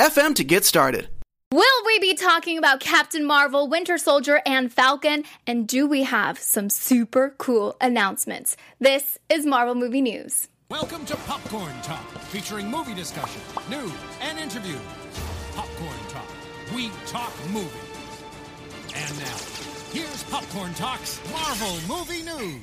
anchor.fm to get started. Will we be talking about Captain Marvel, Winter Soldier, and Falcon? And do we have some super cool announcements? This is Marvel Movie News. Welcome to Popcorn Talk, featuring movie discussion, news, and interviews. Popcorn Talk, we talk movies. And now, here's Popcorn Talk's Marvel Movie News.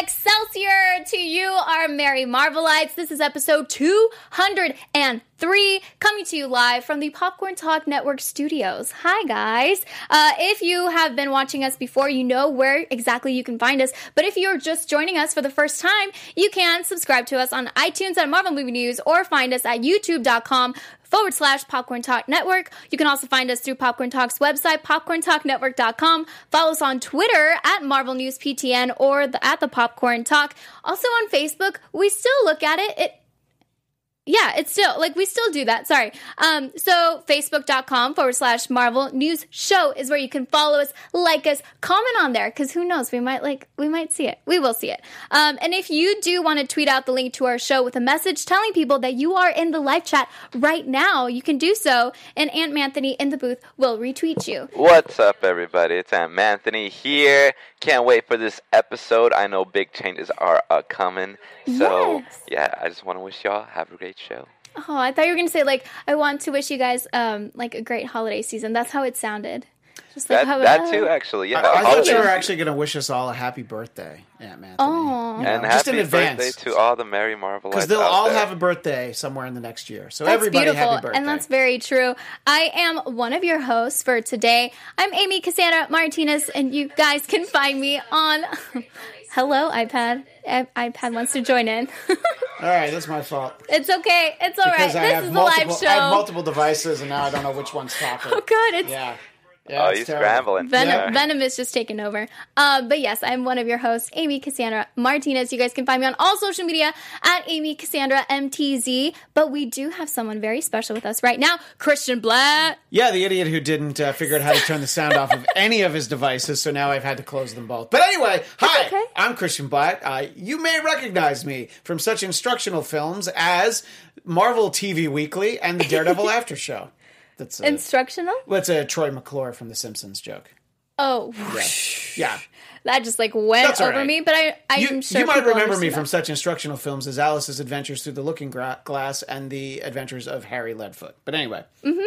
Excelsior to you, our merry Marvelites. This is episode 203, coming to you live from the Popcorn Talk Network studios. Hi, guys. Uh, if you have been watching us before, you know where exactly you can find us. But if you're just joining us for the first time, you can subscribe to us on iTunes at Marvel Movie News or find us at youtube.com forward slash Popcorn Talk Network. You can also find us through Popcorn Talk's website, popcorntalknetwork.com. Follow us on Twitter at Marvel News PTN or the, at the Popcorn Talk. Also on Facebook, we still look at it. It yeah, it's still like we still do that. Sorry. Um, so facebook.com forward slash Marvel News Show is where you can follow us, like us, comment on there, because who knows, we might like we might see it. We will see it. Um, and if you do want to tweet out the link to our show with a message telling people that you are in the live chat right now, you can do so, and Aunt Manthony in the booth will retweet you. What's up, everybody? It's Aunt Anthony here. Can't wait for this episode. I know big changes are uh, coming. So, Yes. yeah, I just want to wish y'all have a great show. Oh, I thought you were gonna say like I want to wish you guys um like a great holiday season. That's how it sounded. Just like That, how that too, actually. Yeah, I, I thought you were actually going to wish us all a happy birthday, Aunt Man. Oh. And just happy in advance. birthday to all the Merry Marvelites Because they'll out all there. have a birthday somewhere in the next year. So That's everybody beautiful, happy birthday. and that's very true. I am one of your hosts for today. I'm Amy Cassandra Martinez, and you guys can find me on. Hello, iPad. I- iPad wants to join in. all right, that's my fault. it's okay. It's all right. Because This I have is the multiple, live show. I have multiple devices, and now I don't know which one's talking. oh, good. It's Yeah. Yeah Oh, it's you're terrible. scrambling. Venom, Yeah. Venom is just taking over. Uh, but yes, I'm one of your hosts, Amy Cassandra Martinez. You guys can find me on all social media at Amy Cassandra MTZ. But we do have someone very special with us right now, Christian Blatt. Yeah, the idiot who didn't uh, figure out how to turn the sound off of any of his devices, so now I've had to close them both. But anyway, hi, okay. I'm Christian Blatt. Uh, you may recognize me from such instructional films as Marvel TV Weekly and the Daredevil After Show. That's a, Instructional? that's a Troy McClure from The Simpsons joke. Oh, Yeah. that just like went That's over right. me. But I, I'm You, sure you might remember me understood from that. such instructional films as Alice's Adventures Through the Looking Glass and the Adventures of Harry Leadfoot. But anyway. Mm-hmm.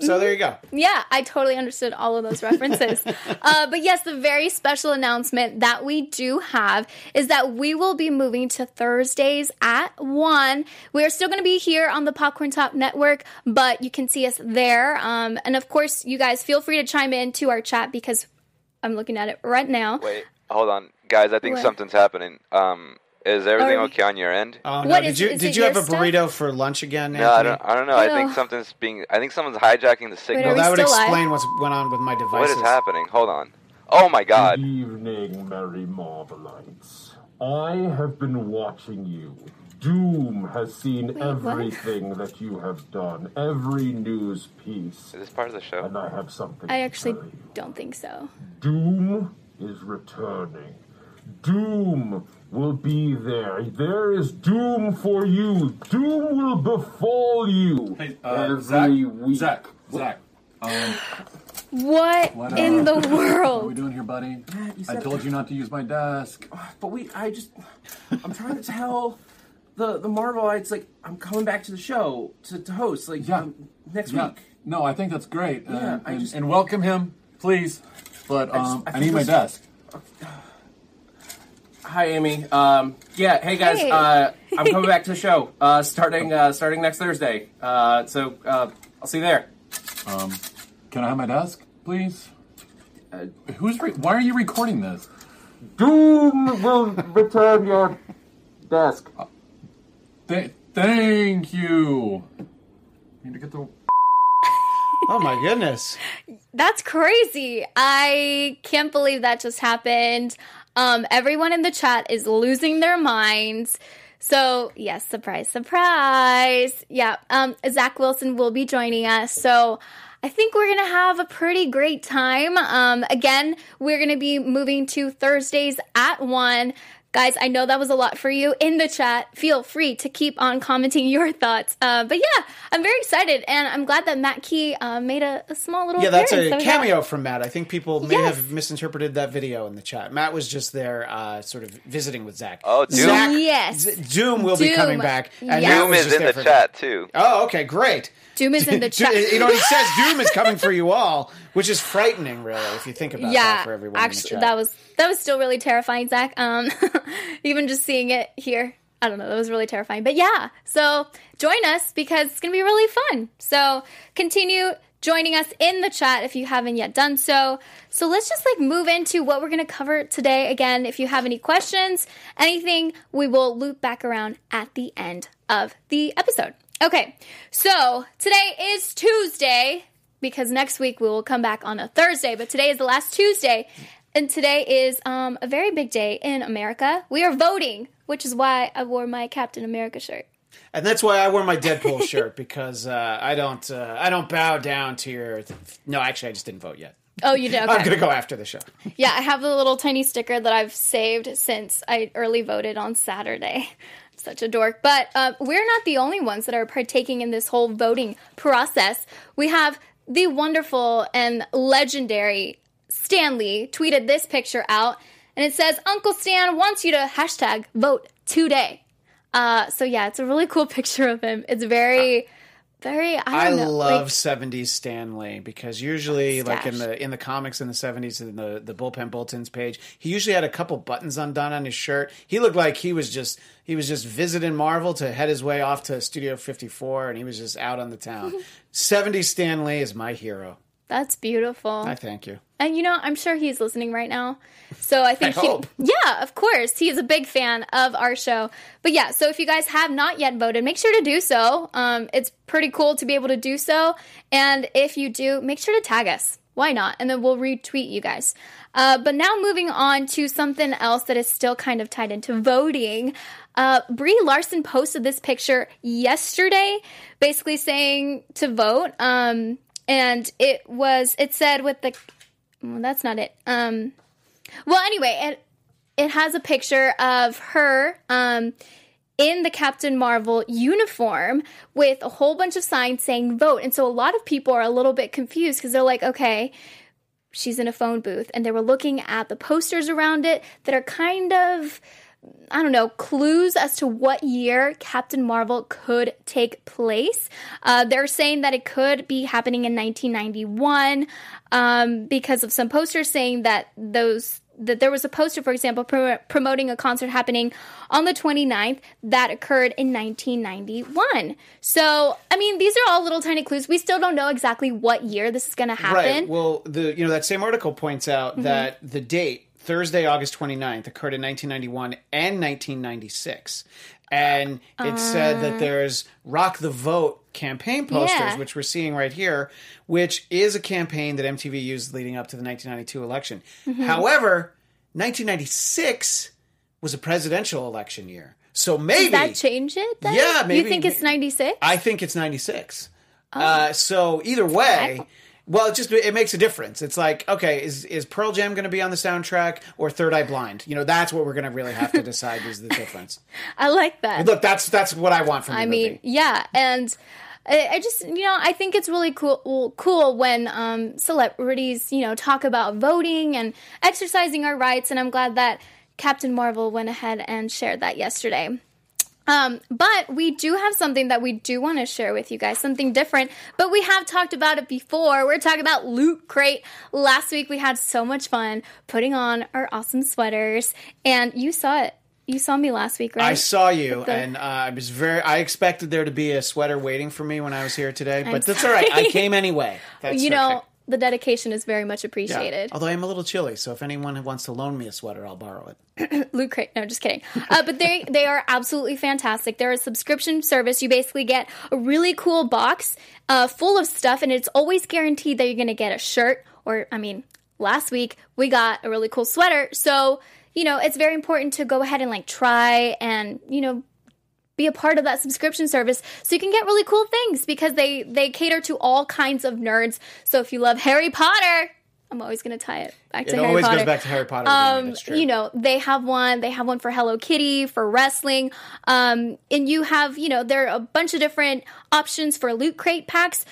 So there you go. Yeah, I totally understood all of those references. uh, but yes, the very special announcement that we do have is that we will be moving to Thursdays at 1. We're still going to be here on the Popcorn Talk Network, but you can see us there. Um, and of course, you guys feel free to chime in to our chat because I'm looking at it right now. Wait, hold on. Guys, I think What? something's happening. Um, is everything Are- okay on your end? Oh no! What did is- you is did it you have your a stuff? burrito for lunch again? no, I Anthony? don't. I don't know. I think Well- something's being. I think someone's hijacking the signal. are Well, we that would still live? explain what's went on with my devices. what is happening? Hold on. Oh my God! Evening, Merry Marvelites. I have been watching you. Doom has seen what? everything that you have done, every news piece, Is this part of the show? and I have something I to actually tell you. don't think so. Doom is returning. Doom will be there. There is doom for you. Doom will befall you Hey, uh, every Zach, week. Zach, Zach, um, What, What, in uh, the world? what are we doing here, buddy? you I said- told you not to use my desk. But we, I just, I'm trying to tell the the Marvelites like I'm coming back to the show to, to host like Yeah. um, next Yeah, week. no, I think that's great. Yeah, and, I and, just- and welcome him, please. But um, I I, think need my this- desk. Hi, Amy. Um, yeah, hey guys. Hey. Uh, I'm coming back to the show uh, starting uh, starting next Thursday. Uh, so uh, I'll see you there. Um, can I have my desk, please? Uh, Who's? Re- why are you recording this? Doom will return your desk. Th- thank you. Need to get the Oh my goodness. That's crazy. I can't believe that just happened. Um, everyone in the chat is losing their minds. So, yes, surprise, surprise. Yeah, um, Zach Wilson will be joining us. So, I think we're going to have a pretty great time. Um, again, we're going to be moving to Thursdays at 1. Guys, I know that was a lot for you in the chat. Feel free to keep on commenting your thoughts. Uh, but yeah, I'm very excited, and I'm glad that Matt Key uh, made a, a small little Yeah, that's a appearance. So, yeah. cameo from Matt. I think people may Yes. have misinterpreted that video in the chat. Matt was just there, uh, sort of visiting with Zach. Oh, Doom. Zach, Yes. Z- Doom will be coming back. And Yes. Doom is in the for chat too. Oh, okay, great. Doom is in the chat. you know, he says Doom is coming for you all, which is frightening, really, if you think about that for everyone in the actually, chat. that was that was still really terrifying, Zach. Um, even just seeing it here, I don't know, that was really terrifying. But yeah, so join us because it's gonna be really fun. So continue joining us in the chat if you haven't yet done so. So let's just like move into what we're gonna cover today. Again, if you have any questions, anything, we will loop back around at the end of the episode. Okay, so today is Tuesday because next week we will come back on a Thursday, but today is the last Tuesday. And today is um, a very big day in America. We are voting, which is why I wore my Captain America shirt. and that's why I wore my Deadpool shirt because uh, I don't, uh, I don't bow down to your. No, actually, I just didn't vote yet. Oh, you did? I'm gonna go after the show. Yeah, I have a little tiny sticker that I've saved since I early voted on Saturday. Such a dork. But uh, we're not the only ones that are partaking in this whole voting process. We have the wonderful and legendary Stan Lee tweeted this picture out, and it says, Uncle Stan wants you to hashtag vote today. Uh, so yeah, it's a really cool picture of him. It's very, very, I I know. love like- 70s Stan Lee because usually, like in the in the comics in the 70s, in the the bullpen bulletins page, he usually had a couple buttons undone on his shirt. He looked like he was just he was just visiting Marvel to head his way off to Studio 54, and he was just out on the town. 70s Stan Lee is my hero. that's beautiful. I thank you. And you know, I'm sure he's listening right now. So I think I he, hope. yeah, of course, he is a big fan of our show. But yeah, so if you guys have not yet voted, make sure to do so. Um, it's pretty cool to be able to do so. And if you do, make sure to tag us. Why not? And then we'll retweet you guys. Uh, but now moving on to something else that is still kind of tied into voting. Uh, Brie Larson posted this picture yesterday, basically saying to vote. Um, and it was it said with the well, that's not it. Um, well, anyway, it it has a picture of her um, in the Captain Marvel uniform with a whole bunch of signs saying vote. And so a lot of people are a little bit confused because they're like, okay, she's in a phone booth. And they were looking at the posters around it that are kind of. I don't know, clues as to what year Captain Marvel could take place. Uh, they're saying that it could be happening in 1991 um, because of some posters saying that those that there was a poster, for example, pro- promoting a concert happening on the 29th that occurred in 1991. So, I mean, these are all little tiny clues. We still don't know exactly what year this is going to happen. Right. Well, the you know that same article points out Mm-hmm. that the date Thursday, August 29th occurred in 1991 and 1996. And it said that there's Rock the Vote campaign posters, Uh. Yeah. which we're seeing right here, which is a campaign that MTV used leading up to the 1992 election. Mm-hmm. However, 1996 was a presidential election year. So maybe Does that change it then? Yeah, maybe. You think it's 96? I think it's 96. Oh. Uh, so either way, well, it just it makes a difference. It's like, okay, is is Pearl Jam going to be on the soundtrack or Third Eye Blind? You know, that's what we're going to really have to decide is the difference. I like that. Look, that's that's what I want from the I movie. mean, yeah, and I, I just you know I think it's really cool cool when um, celebrities you know talk about voting and exercising our rights, and I'm glad that Captain Marvel went ahead and shared that yesterday. Um, but we do have something that we do want to share with you guys, something different. But we have talked about it before. We're talking about Loot Crate. Last week we had so much fun putting on our awesome sweaters, and you saw it. You saw me last week, right? I saw you, the- and uh, I was very. I expected there to be a sweater waiting for me when I was here today, but I'm that's all right. I came anyway. That's you know, okay. The dedication is very much Yeah. appreciated. Although I'm a little chilly, so if anyone wants to loan me a sweater, I'll borrow it. Loot Crate. No, just kidding. Uh, but they they are absolutely fantastic. They're a subscription service. You basically get a really cool box uh, full of stuff, and it's always guaranteed that you're going to get a shirt. Or, I mean, last week we got a really cool sweater. So you know, it's very important to go ahead and like try and you know be a part of that subscription service so you can get really cool things because they they cater to all kinds of nerds. So if you love Harry Potter, I'm always going to tie it back It to Harry always Potter. goes back to Harry Potter. Um, you know, they have one. They have one for Hello Kitty, for wrestling, um, and you have, you know, there are a bunch of different options for loot crate packs,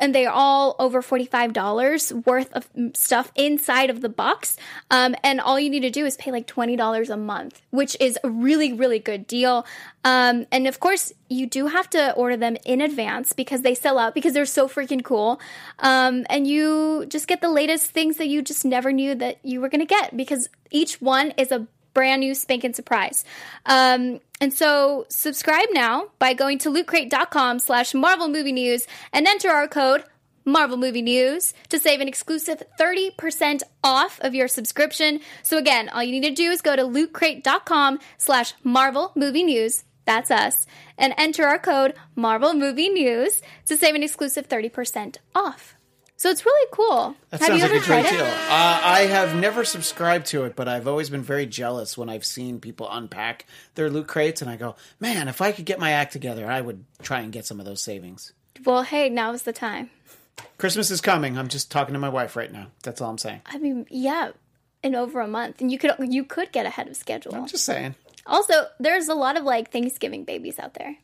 and they are all over forty five dollars worth of stuff inside of the box. Um, and all you need to do is pay like twenty dollars a month, which is a really, really good deal. Um, and of course, you do have to order them in advance because they sell out because they're so freaking cool. Um, and you just get the latest things that you just never knew that you were going to get because each one is a brand new spanking surprise. Um, and so subscribe now by going to lootcrate.com slash Marvel Movie News and enter our code Marvel Movie News to save an exclusive 30% off of your subscription. So again, all you need to do is go to lootcrate.com slash Marvel Movie News. That's us. And enter our code Marvel Movie News to save an exclusive 30% off. So it's really cool. That Have sounds you like ever a great deal. Uh, I have never subscribed to it, but I've always been very jealous when I've seen people unpack their loot crates, and I go, "Man, if I could get my act together, I would try and get some of those savings." Well, hey, now is the time. Christmas is coming. I'm just talking to my wife right now. That's all I'm saying. I mean, yeah, in over a month, and you could you could get ahead of schedule. I'm just saying. Also, there's a lot of like Thanksgiving babies out there.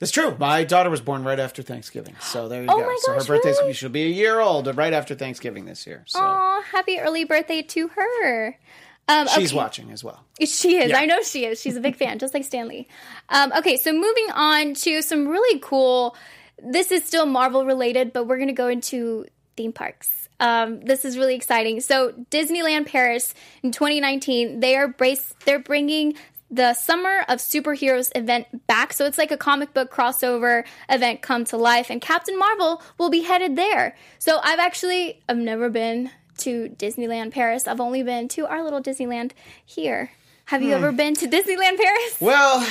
It's true. My daughter was born right after Thanksgiving, so there you Oh go. my so her gosh, birthday's really? she'll be a year old right after Thanksgiving this year. So Aw, happy early birthday to her. Um, she's watching as well. She is. Yeah. I know she is. She's a big fan, just like Stan Lee. Um, okay, so moving on to some really cool. This is still Marvel related, but we're going to go into theme parks. Um, this is really exciting. So Disneyland Paris in 2019, they are brace. They're bringing the Summer of Superheroes event back. So it's like a comic book crossover event come to life, and Captain Marvel will be headed there. So I've actually I've never been to Disneyland Paris. I've only been to our little Disneyland here. Have Hmm. you ever been to Disneyland Paris? Well,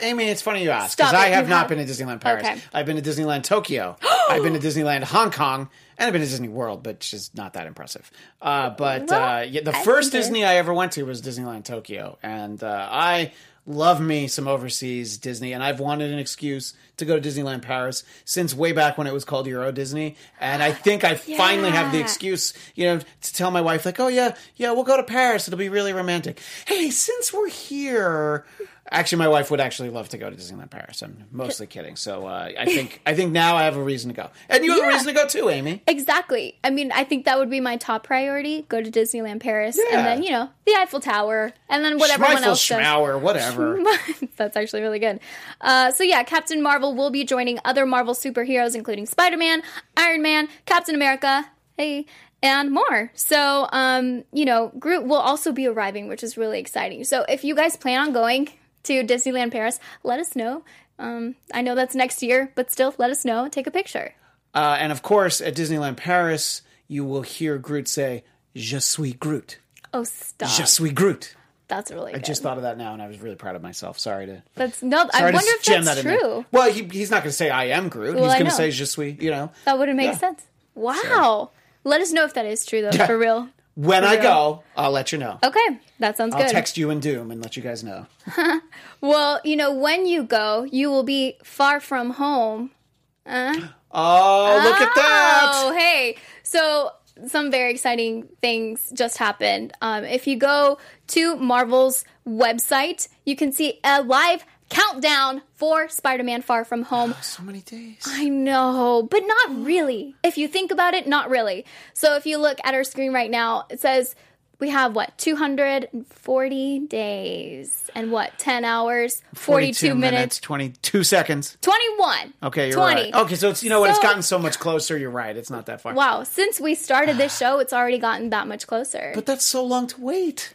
Amy, it's funny you ask because I have not have- been to Disneyland Paris. Okay. I've been to Disneyland Tokyo. I've been to Disneyland Hong Kong, and I've been to Disney World, but just not that impressive. Uh, but uh, yeah, the I first Disney I ever went to was Disneyland Tokyo, and uh, I love me some overseas Disney, and I've wanted an excuse to go to Disneyland Paris since way back when it was called Euro Disney, and I think I finally have the excuse, you know, to tell my wife like, oh yeah, yeah, we'll go to Paris. It'll be really romantic. Hey, since we're here, actually, my wife would actually love to go to Disneyland Paris. I'm mostly kidding. So uh, I think I think now I have a reason to go, and you have a reason to go too, Amy. Exactly. I mean, I think that would be my top priority. Go to Disneyland Paris, Yeah. and then you know the Eiffel Tower, and then whatever Schmeifel, else. Schmauer, whatever. That's actually really good. Uh, so yeah, Captain Marvel will be joining other Marvel superheroes, including Spider-Man, Iron Man, Captain America, hey, and more. So um, you know, Groot will also be arriving, which is really exciting. So if you guys plan on going to Disneyland Paris, let us know. Um, I know that's next year, but still, let us know. Take a picture. Uh, and of course, at Disneyland Paris, you will hear Groot say, "Je suis Groot." Oh, stop! Je suis Groot. That's really I good. just thought of that now, and I was really proud of myself. Sorry to. That's no. I wonder if that's that true. Well, he, he's not going to say I am Groot. Well, he's going to say Je suis. You know, That wouldn't make Yeah. sense. Wow. Let us know if that is true, though, for real. When I go, I'll let you know. Okay, that sounds good. I'll good. text you and Doom and let you guys know. Well, you know, when you go, you will be far from home. Uh? Oh, look at that! Oh, hey. So, some very exciting things just happened. Um, if you go to Marvel's website, you can see a live countdown for Spider Man Far From Home. So many days. I know, but not really. If you think about it, not really. So if you look at our screen right now, it says we have what 240 days and what 10 hours, 42, minutes, twenty-two seconds. 21. Okay, you're 20. right. Okay, so it's you know what? It's gotten so much closer. You're right. It's not that far. Wow, since we started this show, it's already gotten that much closer. But that's so long to wait.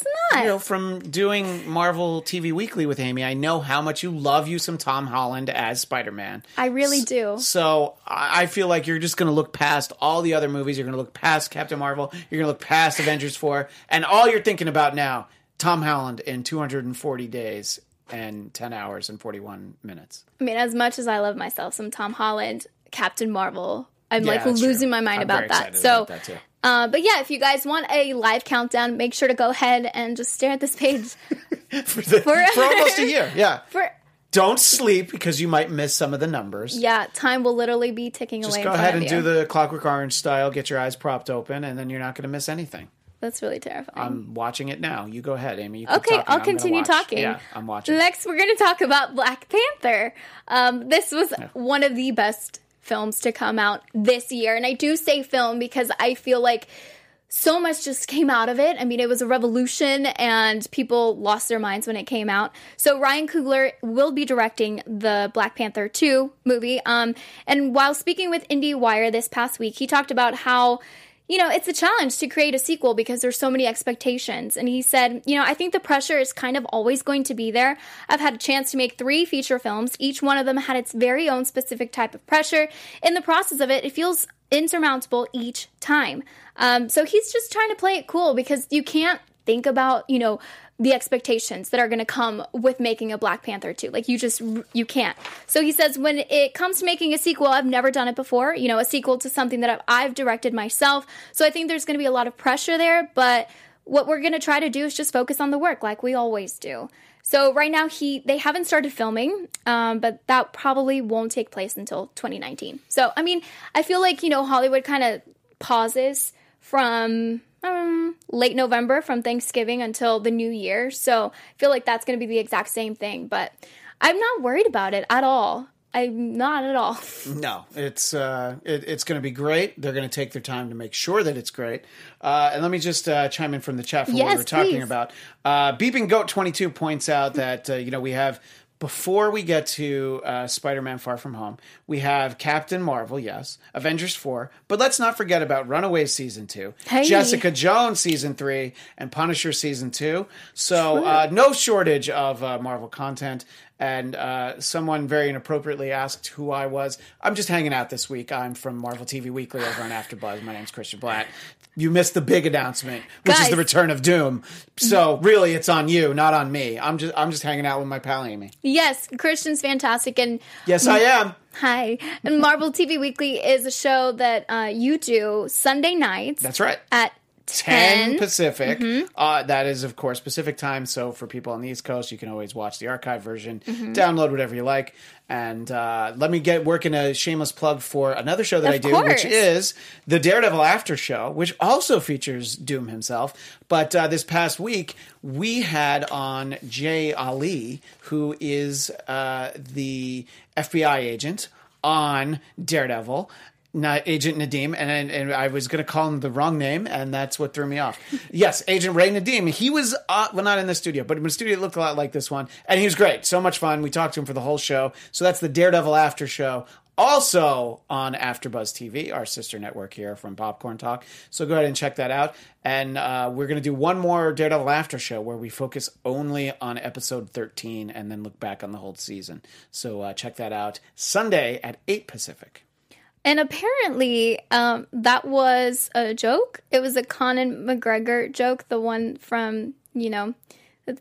It's not. you know, from doing Marvel TV Weekly with Amy, I know how much you love you some Tom Holland as Spider Man. I really do. So I feel like you're just going to look past all the other movies. You're going to look past Captain Marvel. You're going to look past Avengers 4. And all you're thinking about now, Tom Holland in 240 days and 10 hours and 41 minutes. I mean, as much as I love myself, some Tom Holland, Captain Marvel, I'm Yeah, like that's true. losing my mind I'm about that. So, about that. Uh, but yeah, if you guys want a live countdown, make sure to go ahead and just stare at this page For, the- For- almost a year. Yeah. for. Don't sleep because you might miss some of the numbers. Yeah, time will literally be ticking Just away. Just go ahead and of do the Clockwork Orange style. Get your eyes propped open, and then you're not going to miss anything. That's really terrifying. I'm watching it now. You go ahead, Amy. You Okay. I'll I'm continue talking. Yeah, I'm watching. Next, we're going to talk about Black Panther. Um, this was one of the best films to come out this year. And I do say film because I feel like so much just came out of it. I mean, it was a revolution and people lost their minds when it came out. So Ryan Coogler will be directing the Black Panther 2 movie. Um, and while speaking with IndieWire this past week, he talked about how you know, it's a challenge to create a sequel because there's so many expectations. And he said, you know, I think the pressure is kind of always going to be there. I've had a chance to make three feature films. Each one of them had its very own specific type of pressure. In the process of it, it feels insurmountable each time. Um, so he's just trying to play it cool because you can't think about, you know, the expectations that are going to come with making a Black Panther 2. Like you just you can't. So he says when it comes to making a sequel, I've never done it before, you know, a sequel to something that I've, I've directed myself. So I think there's going to be a lot of pressure there, but what we're going to try to do is just focus on the work like we always do. So right now he they haven't started filming, um, but that probably won't take place until 2019. So I mean, I feel like you know Hollywood kind of pauses from um, late November from Thanksgiving until the new year. So I feel like that's going to be the exact same thing. But I'm not worried about it at all. I'm not at all. No, it's uh, it, it's going to be great. They're going to take their time to make sure that it's great. Uh, and let me just uh, chime in from the chat for what we were talking please. about. Uh, Beeping Goat twenty two points out that uh, you know we have before we get to uh, Spider Man Far From Home, we have Captain Marvel, yes, Avengers four, but let's not forget about Runaways season two, Hey. Jessica Jones season three, and Punisher season two. So uh, no shortage of uh, Marvel content. And uh, someone very inappropriately asked who I was. I'm just hanging out this week. I'm from Marvel TV Weekly over on AfterBuzz. My name's Christian Blatt. You missed the big announcement, which is the return of Doom. So really, it's on you, not on me. I'm just I'm just hanging out with my pal Amy. yes, Christian's fantastic, and Yes, I am. hi. And Marvel TV Weekly is a show that uh, you do Sunday nights. That's right. at 10 10 Pacific. Mm-hmm. Uh, that is, of course, Pacific time. So for people on the East Coast, you can always watch the archive version, Mm-hmm. download whatever you like. And uh, let me get working a shameless plug for another show that Of I do, course. which is the Daredevil After Show, which also features Doom himself. But uh, this past week, we had on Jay Ali, who is uh, the FBI agent on Daredevil not Agent Nadeem, and and I was going to call him the wrong name, and that's what threw me off. yes, Agent Ray Nadeem. He was uh, well, not in the studio, but in the studio it looked a lot like this one, and he was great. So much fun. We talked to him for the whole show. So that's the Daredevil After Show. Also on AfterBuzz TV, our sister network here from Popcorn Talk. So go ahead and check that out. And uh, we're going to do one more Daredevil After Show where we focus only on episode 13 and then look back on the whole season. So uh, check that out Sunday at 8 Pacific. And apparently, um, that was a joke. It was a Conor McGregor joke, the one from, you know,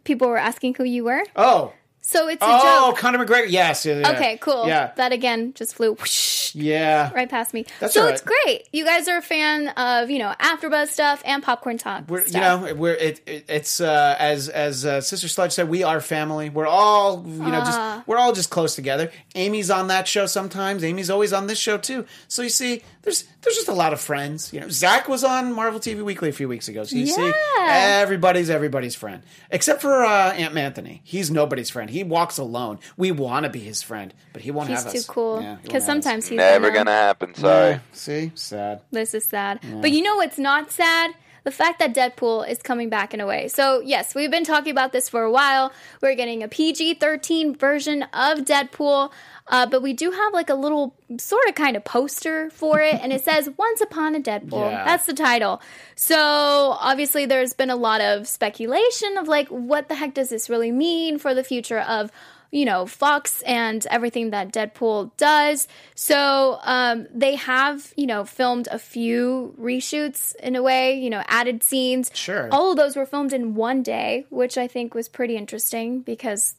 people were asking who you were. Oh, So it's a Oh, joke. Conor McGregor. Yes. yeah, yeah. Okay, cool. Yeah. That again just flew whoosh Yeah. right past me. That's so all it's great. You guys are a fan of, you know, AfterBuzz stuff and popcorn talk. We're, you know, we're it, it it's uh, as as uh, Sister Sledge said, we are family. We're all you know, Ah. just we're all just close together. Amy's on that show sometimes. Amy's always on this show too. So you see, there's there's just a lot of friends. You know, Zach was on Marvel TV Weekly a few weeks ago. So you see, everybody's everybody's friend, except for uh, Aunt Anthony. He's nobody's friend. He walks alone. We want to be his friend, but he won't He's have too us. cool. Yeah, he won't Because have us. sometimes he's Never alone. gonna happen. Sorry. Yeah, see, sad. This is sad. But you know what's not sad? The fact that Deadpool is coming back in a way. So, yes, we've been talking about this for a while. We're getting a PG 13 version of Deadpool. Uh, but we do have like a little sort of kind of poster for it, and it says Once Upon a Deadpool. Yeah. That's the title. So obviously, there's been a lot of speculation of like, what the heck does this really mean for the future of you know Fox and everything that Deadpool does. So um, they have you know filmed a few reshoots in a way, you know, added scenes. Sure. All of those were filmed in one day, which I think was pretty interesting because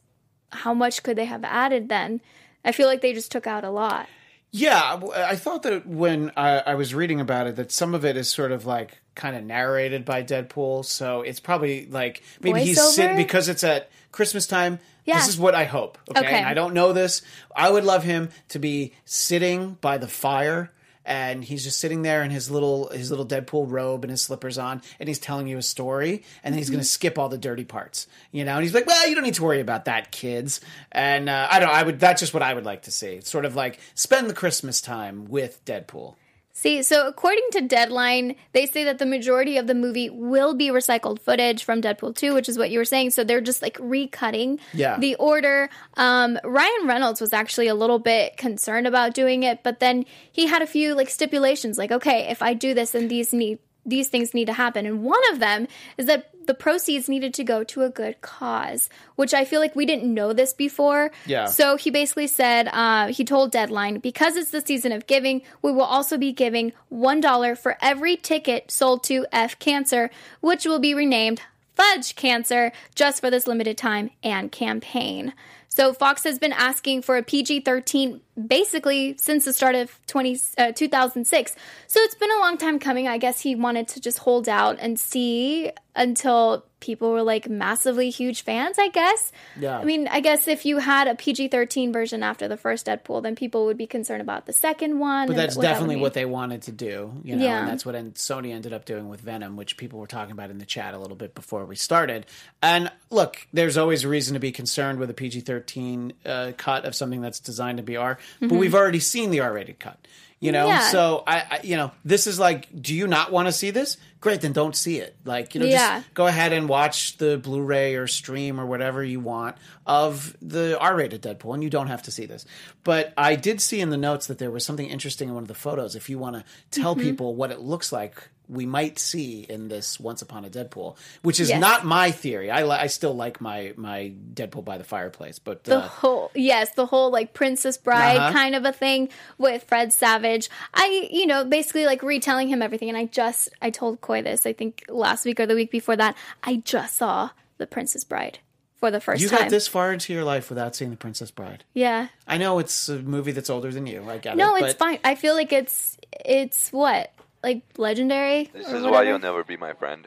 how much could they have added then? I feel like they just took out a lot. Yeah, I thought that when I, I was reading about it, that some of it is sort of like kind of narrated by Deadpool. So it's probably like maybe he's sitting because it's at Christmas time. Yeah. This is what I hope. Okay? Okay. And I don't know this. I would love him to be sitting by the fire. And he's just sitting there in his little his little Deadpool robe and his slippers on, and he's telling you a story, and then he's going to skip all the dirty parts, you know. And he's like, "Well, you don't need to worry about that, kids." And uh, I don't. I would. That's just what I would like to see. It's sort of like spend the Christmas time with Deadpool. See, so according to Deadline, they say that the majority of the movie will be recycled footage from Deadpool 2, which is what you were saying. So they're just like recutting Yeah. the order. Um, Ryan Reynolds was actually a little bit concerned about doing it, but then he had a few like stipulations like, okay, if I do this, then these need these things need to happen. And one of them is that the proceeds needed to go to a good cause, which I feel like we didn't know this before. Yeah. So he basically said, uh, he told Deadline, because it's the season of giving, we will also be giving $1 for every ticket sold to F Cancer, which will be renamed Fudge Cancer just for this limited time and campaign. So Fox has been asking for a PG 13 basically since the start of 20, uh, 2006. So it's been a long time coming. I guess he wanted to just hold out and see until people were like massively huge fans, I guess. Yeah. I mean, I guess if you had a PG 13 version after the first Deadpool, then people would be concerned about the second one. But that's what definitely mean. what they wanted to do, you know, Yeah. and that's what Sony ended up doing with Venom, which people were talking about in the chat a little bit before we started. And look, there's always a reason to be concerned with a PG-13 uh, cut of something that's designed to be R, but we've already seen the R-rated cut. You know, Mm-hmm. Yeah. so I, I, you know, this is like, do you not want to see this? Great, then don't see it. Like, you know, Yeah. just go ahead and watch the Blu-ray or stream or whatever you want of the R-rated Deadpool, and you don't have to see this. But I did see in the notes that there was something interesting in one of the photos. If you want to tell Mm-hmm. people what it looks like, we might see in this Once Upon a Deadpool, which is Yes. not my theory. I, li- I still like my my Deadpool by the fireplace, but the uh, whole yes the whole like princess bride Uh-huh. kind of a thing with fred savage i you know basically like retelling him everything and i just i told Coy this i think last week or the week before that i just saw the princess bride for the first you time You got this far into your life without seeing The Princess Bride. yeah I know it's a movie that's older than you. I get no it. it's but fine i feel like it's it's what like legendary This is why you'll never be my friend.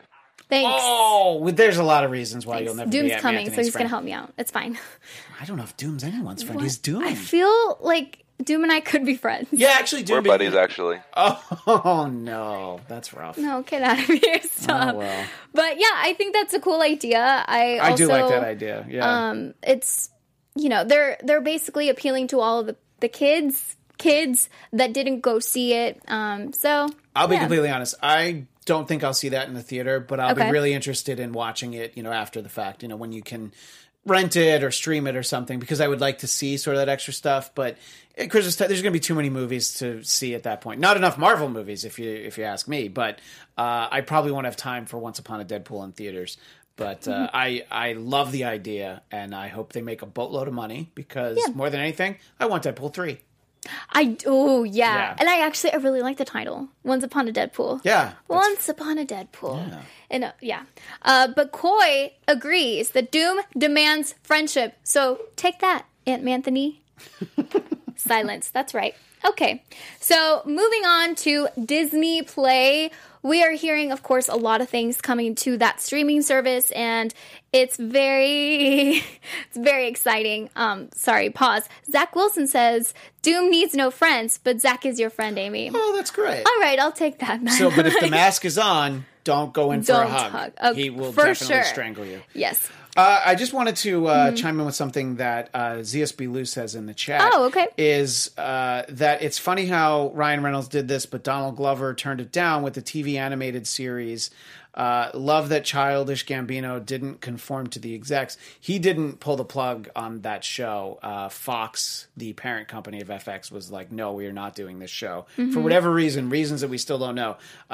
thanks Oh, well, there's a lot of reasons why you'll never be my friend. doom's be coming so he's friend. gonna help me out it's fine I don't know if Doom's anyone's friend. He's Doom. i feel like doom and i could be friends yeah, actually, Doom. We're buddies, actually. Oh no, that's rough. no get out of here stop Oh, well. But yeah, I think that's a cool idea. I I also, do like that idea. Yeah. Um, it's you know they're they're basically appealing to all of the the kids kids that didn't go see it. Um, so I'll be yeah. completely honest. I don't think I'll see that in the theater, but I'll Okay. be really interested in watching it. You know, after the fact. You know, when you can rent it or stream it or something, because I would like to see sort of that extra stuff. But at Christmas time, there's going to be too many movies to see at that point. Not enough Marvel movies, if you if you ask me. But uh, I probably won't have time for Once Upon a Deadpool in theaters. But uh, Mm-hmm. I I love the idea, and I hope they make a boatload of money because Yeah. more than anything, I want Deadpool three. I oh yeah. Yeah. and I actually I really like the title Once Upon a Deadpool. Yeah, Once Upon a Deadpool. And uh, yeah, uh, but Coy agrees that Doom demands friendship. So take that, Aunt Anthony. Silence. That's right. Okay. So moving on to Disney Play. We are hearing, of course, a lot of things coming to that streaming service, and it's very, it's very exciting. Um, sorry, pause. Zach Wilson says Doom needs no friends, but Zach is your friend, Amy. Oh, that's great. All right, I'll take that. So, but if the mask is on, don't go in for a Don't hug. hug. Okay, he will for definitely sure. strangle you. yes. Uh, I just wanted to uh, chime in with something that uh, ZSB Lou says in the chat. Oh, okay. Is uh, that it's funny how Ryan Reynolds did this, but Donald Glover turned it down with the TV animated series Uh, love that childish Gambino didn't conform to the execs. He didn't pull the plug on that show. Uh, Fox, the parent company of FX, was like, "No, we are not doing this show for whatever reason, reasons that we still don't know." Uh,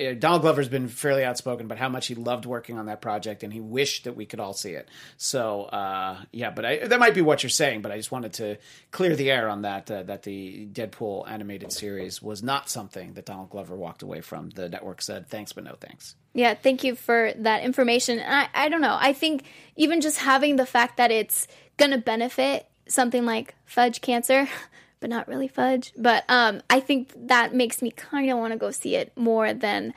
uh, Donald Glover's been fairly outspoken about how much he loved working on that project, and he wished that we could all see it. So, uh, yeah, but I, that might be what you're saying. But I just wanted to clear the air on that. Uh, that the Deadpool animated series was not something that Donald Glover walked away from. The network said, "Thanks, but no thanks." Yeah, thank you for that information. I, I don't know. I think even just having the fact that it's going to benefit something like fudge cancer, but not really fudge, but um, I think that makes me kind of want to go see it more than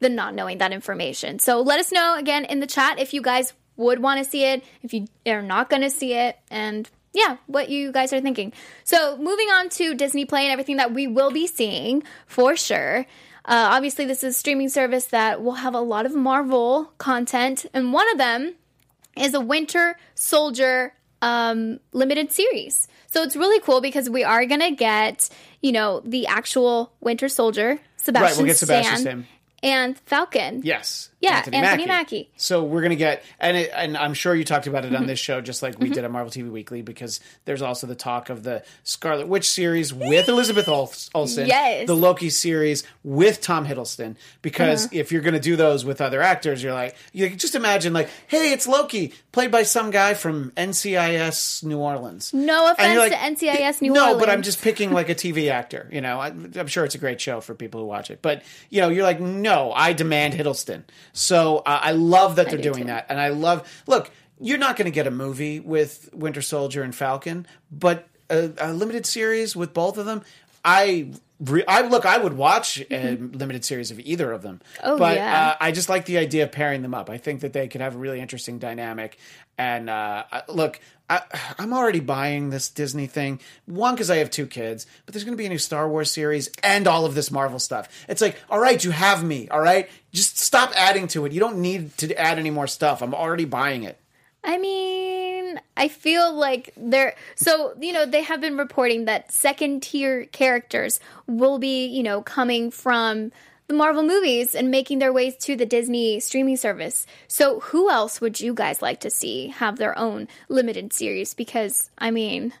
than not knowing that information. So let us know again in the chat if you guys would want to see it, if you are not going to see it, and yeah, what you guys are thinking. So moving on to Disney Play and everything that we will be seeing for sure. Uh, obviously, this is a streaming service that will have a lot of Marvel content, and one of them is a Winter Soldier um, limited series. So it's really cool because we are gonna get, you know, the actual Winter Soldier, Sebastian, Right, we'll get Sebastian Stan, Stan. and Falcon. Yes. Yeah, Anthony Mackie. So we're gonna get, and it, and I'm sure you talked about it Mm-hmm. on this show, just like we did on Marvel TV Weekly, because there's also the talk of the Scarlet Witch series with Elizabeth Ol- Olsen, Yes. the Loki series with Tom Hiddleston. Because Uh-huh. if you're gonna do those with other actors, you're like, you just imagine, like, hey, it's Loki played by some guy from NCIS New Orleans. No offense to NCIS New no, Orleans. No, but I'm just picking like a TV actor. You know, I, I'm sure it's a great show for people who watch it. But you know, you're like, no, I demand Hiddleston. So uh, I love that they're do doing too. that, and I love. Look, you're not going to get a movie with Winter Soldier and Falcon, but a, a limited series with both of them, I. Re- I look. I would watch a limited series of either of them. Mm-hmm. Oh, but yeah. uh, I just like the idea of pairing them up. I think that they could have a really interesting dynamic. And uh, look, I, I'm already buying this Disney thing. One, because I have two kids, but there's going to be a new Star Wars series and all of this Marvel stuff. It's like, all right, you have me. All right, just stop adding to it. You don't need to add any more stuff. I'm already buying it. I mean, I feel like they're so you know they have been reporting that second tier characters will be you know coming from the Marvel movies and making their ways to the Disney streaming service. So who else would you guys like to see have their own limited series? Because I mean,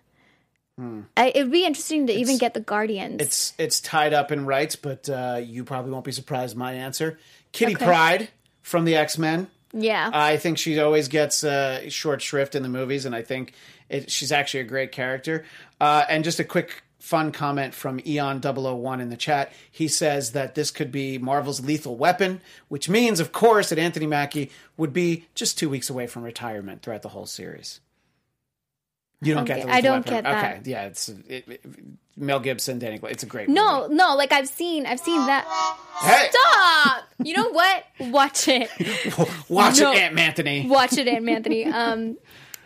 I, it'd be interesting to even get the Guardians. Hmm. It's it's tied up in rights, but uh, you probably won't be surprised my answer. Kitty Okay. Pryde from the X Men. Yeah, I think she always gets uh, short shrift in the movies, and I think it, she's actually a great character. Uh, and just a quick fun comment from Eon001 in the chat. He says that this could be Marvel's lethal weapon, which means, of course, that Anthony Mackie would be just two weeks away from retirement throughout the whole series. You don't get the I don't get that. Okay, yeah, it's it, it- Mel Gibson, Danny. Glo- It's a great. no, movie. no, like I've seen, I've seen that. Hey, Stop! You know what? Watch it. watch No. it, Aunt Anthony. watch it, Aunt Anthony. Um,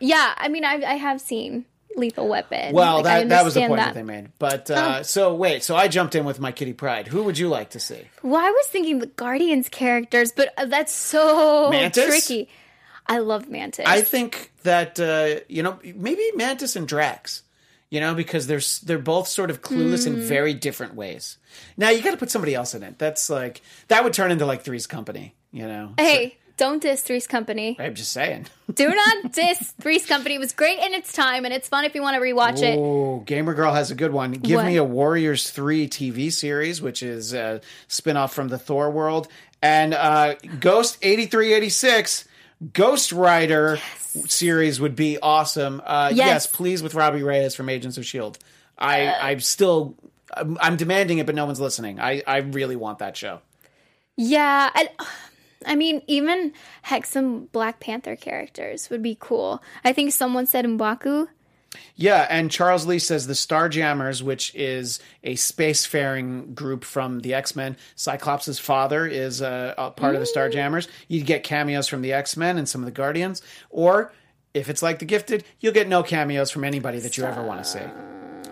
yeah, I mean, I, I have seen Lethal Weapon. Well, Like, that, that was the point that. they made. But uh, so wait, so I jumped in with my Kitty Pryde. Who would you like to see? Well, I was thinking the Guardians characters, but uh, that's so Mantis? tricky. I love Mantis. I think that uh, you know maybe Mantis and Drax. You know because they're they're both sort of clueless Hmm. in very different ways. Now you got to put somebody else in it. That's like that would turn into like Three's Company. You know. hey, don't diss Three's Company. I'm just saying. Do not diss Three's Company. It was great in its time, and it's fun if you want to rewatch it. Oh, Gamer Girl has a good one. Give What? me a Warriors 3 TV series, which is a spin-off from the Thor world. And uh, Ghost 8386, Ghost Rider series would be awesome. Uh, yes. Yes. please, with Robbie Reyes from Agents of S.H.I.E.L.D. I, I'm still... I'm, I'm demanding it, but no one's listening. I, I really want that show. Yeah, I, I mean, even some Black Panther characters would be cool. I think someone said Mbaku. Yeah, and Charles Lee says the Starjammers, which is a spacefaring group from the X Men. Cyclops' father is a, a part of the Starjammers. You'd get cameos from the X Men and some of the Guardians, or if it's like the Gifted, you'll get no cameos from anybody that you ever want to see.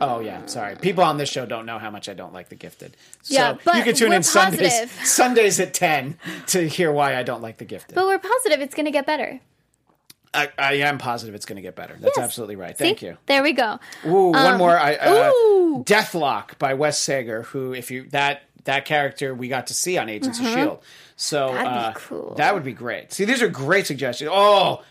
Oh yeah, sorry. People on this show don't know how much I don't like the Gifted. So Yeah, but you can tune we're in Sundays positive. Sundays at ten to hear why I don't like the Gifted. But we're positive it's going to get better. I, I am positive it's going to get better. That's Yes. absolutely right. Thank See? you. There we go. Ooh, one more. I, uh, ooh. Deathlok by Wes Sager, who, if you that that character we got to see on Agents of Shield. So uh, cool. that would be great. See, these are great suggestions. Oh,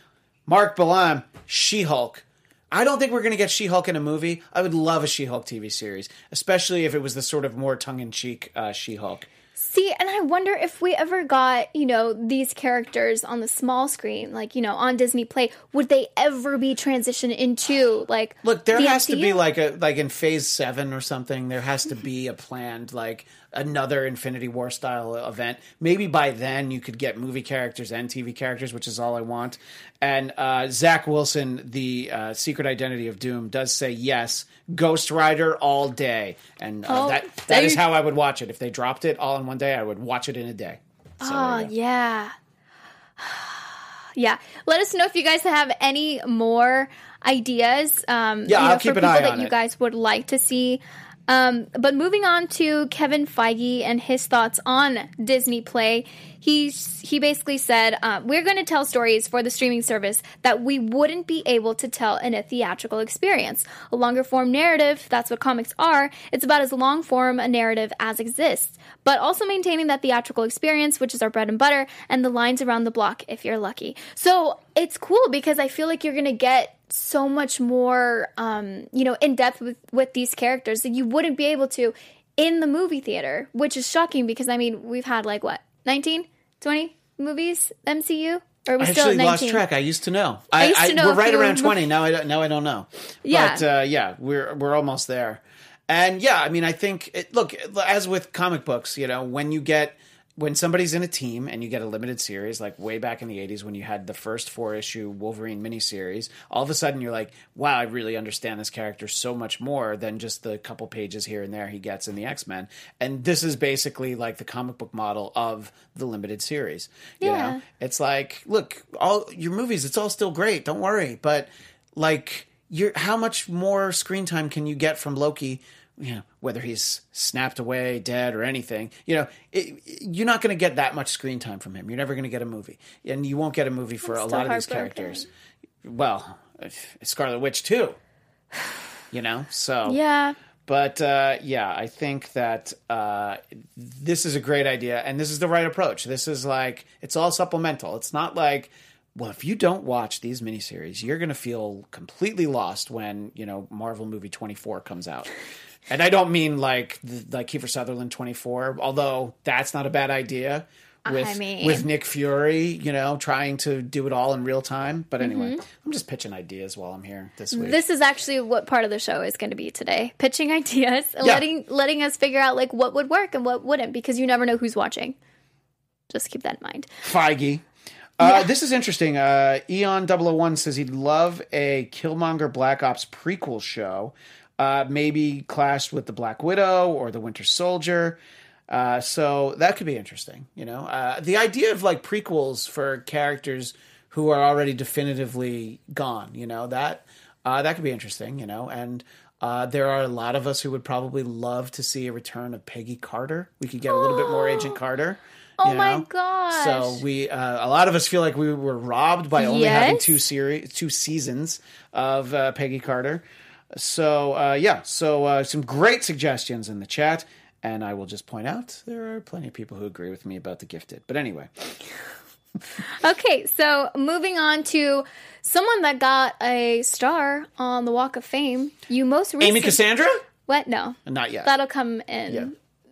Mark Balam, She Hulk. I don't think we're going to get She Hulk in a movie. I would love a She Hulk TV series, especially if it was the sort of more tongue in cheek uh, She Hulk. See, and I wonder if we ever got, you know, these characters on the small screen, like, you know, on Disney Play, would they ever be transitioned into like Look, there the has to be like a like in Phase Seven or something. There has to be a planned like another Infinity War style event. Maybe by then you could get movie characters and TV characters, which is all I want. And uh, Zach Wilson, the uh, Secret Identity of Doom, does say yes, Ghost Rider all day, and uh, Oh, that that is how I would watch it. If they dropped it all in one day, I would watch it in a day. So, Oh, yeah. yeah. Let us know if you guys have any more ideas. Um, Yeah, you know, I'll keep for an people eye that on you guys would like to see. Um, but moving on to Kevin Feige and his thoughts on Disney Play, he he basically said, uh, "We're going to tell stories for the streaming service that we wouldn't be able to tell in a theatrical experience. A longer form narrative, that's what comics are. It's about as long form a narrative as exists, but also maintaining that theatrical experience, which is our bread and butter, and the lines around the block if you're lucky. So it's cool because I feel like you're going to get." so much more um, you know in depth with with these characters that you wouldn't be able to in the movie theater which is shocking because i mean we've had like what 19 20 movies mcu or are we I still actually lost 19 track. I used to know. I used to know we're right around twenty now. I don't, now I don't know. Yeah. but uh, yeah, we're we're almost there. And yeah, I mean, I think it, look as with comic books, you know, when you get when somebody's in a team and you get a limited series, like way back in the '80s when you had the first four issue Wolverine miniseries, all of a sudden you're like, wow, I really understand this character so much more than just the couple pages here and there he gets in the X Men. And this is basically like the comic book model of the limited series. You Yeah. know, it's like, look, all your movies, it's all still great. Don't worry, but like, you're how much more screen time can you get from Loki? You know, whether he's snapped away, dead, or anything. You know, it, you're not going to get that much screen time from him. You're never going to get a movie, and you won't get a movie for a lot of these characters. Well, Scarlet Witch too. You know, so yeah but uh, yeah, I think that uh, this is a great idea, and this is the right approach. This is like it's all supplemental. It's not like, well, if you don't watch these miniseries, you're going to feel completely lost when you know Marvel movie 24 comes out. And I don't mean like the, like Kiefer Sutherland 24, although that's not a bad idea. With, I mean- with Nick Fury, you know, trying to do it all in real time. But anyway, Mm-hmm. I'm just pitching ideas while I'm here this week. this is actually what part of the show is going to be today pitching ideas Yeah. letting letting us figure out like what would work and what wouldn't because you never know who's watching just keep that in mind Feige. Uh, This is interesting. Uh, Eon 001 says he'd love a Killmonger Black Ops prequel show, uh, maybe clashed with the Black Widow or the Winter Soldier. Uh, so that could be interesting. You know, uh, the idea of like prequels for characters who are already definitively gone. You know that uh, that could be interesting. You know, and uh, there are a lot of us who would probably love to see a return of Peggy Carter. We could get a little bit more Agent Carter. Oh you my know? gosh. So we, uh, a lot of us feel like we were robbed by only having two series, two seasons of uh, Peggy Carter. So uh, yeah, so uh, some great suggestions in the chat, and I will just point out there are plenty of people who agree with me about the Gifted. But anyway, Okay, so moving on to someone that got a star on the Walk of Fame. You most recently Amy Cassandra, What? No, not yet. that'll come in Yeah.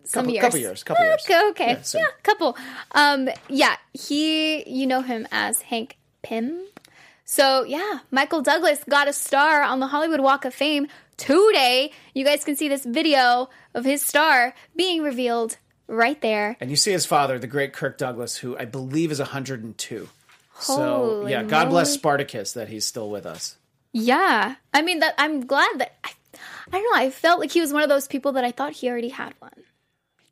some couple, years. couple years, couple years. Okay, okay, Yeah, yeah, couple. Um, yeah, he, you know him as Hank Pym. So yeah, Michael Douglas got a star on the Hollywood Walk of Fame today. You guys can see this video of his star being revealed right there. And you see his father, the great Kirk Douglas, who I believe is 102. so Holy yeah, God bless. Spartacus that he's still with us. Yeah, I mean that. I'm glad that. I, I don't know. I felt like he was one of those people that I thought he already had one.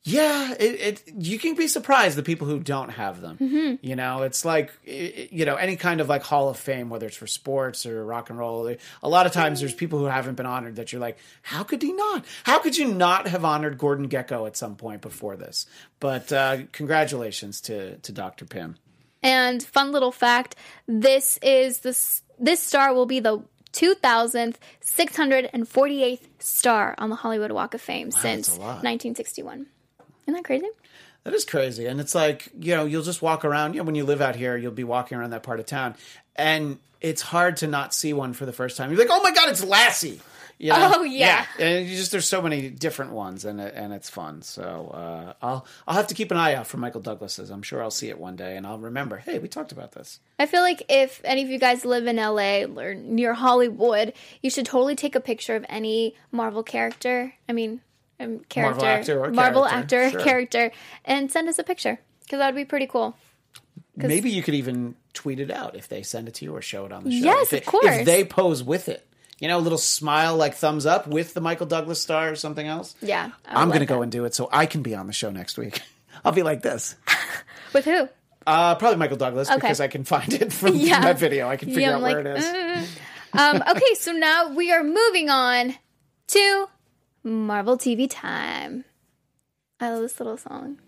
Yeah, it, it you can be surprised the people who don't have them. Mm-hmm. You know, it's like you know any kind of like Hall of Fame, whether it's for sports or rock and roll. A lot of times, there's people who haven't been honored that you're like, how could he not? How could you not have honored Gordon Gekko at some point before this? But uh, congratulations to to Dr. Pym. And fun little fact: this is this this star will be the 2,648th star on the Hollywood Walk of Fame since 1961. Isn't that crazy? That is crazy. And it's like, you know, you'll just walk around. You know, when you live out here, you'll be walking around that part of town. And it's hard to not see one for the first time. You're like, oh my God, it's Lassie. You know? Oh, yeah. And you just, there's so many different ones and, and it's fun. So uh, I'll, I'll have to keep an eye out for Michael Douglas's. I'm sure I'll see it one day and I'll remember, hey, we talked about this. I feel like if any of you guys live in LA or near Hollywood, you should totally take a picture of any Marvel character. I mean, um, character, actor or Marvel character, actor, sure. character, and send us a picture because that would be pretty cool. Maybe you could even tweet it out if they send it to you or show it on the show. Yes, of course. If they pose with it. You know, a little smile like thumbs up with the Michael Douglas star or something else. Yeah, I'm going to go and do it so I can be on the show next week. I'll be like this. With who? Uh, probably Michael Douglas Okay. because I can find it from Yeah. that video. I can figure Yeah, out I'm where like, it is. Um, okay, so now we are moving on to Marvel TV time. I love this little song.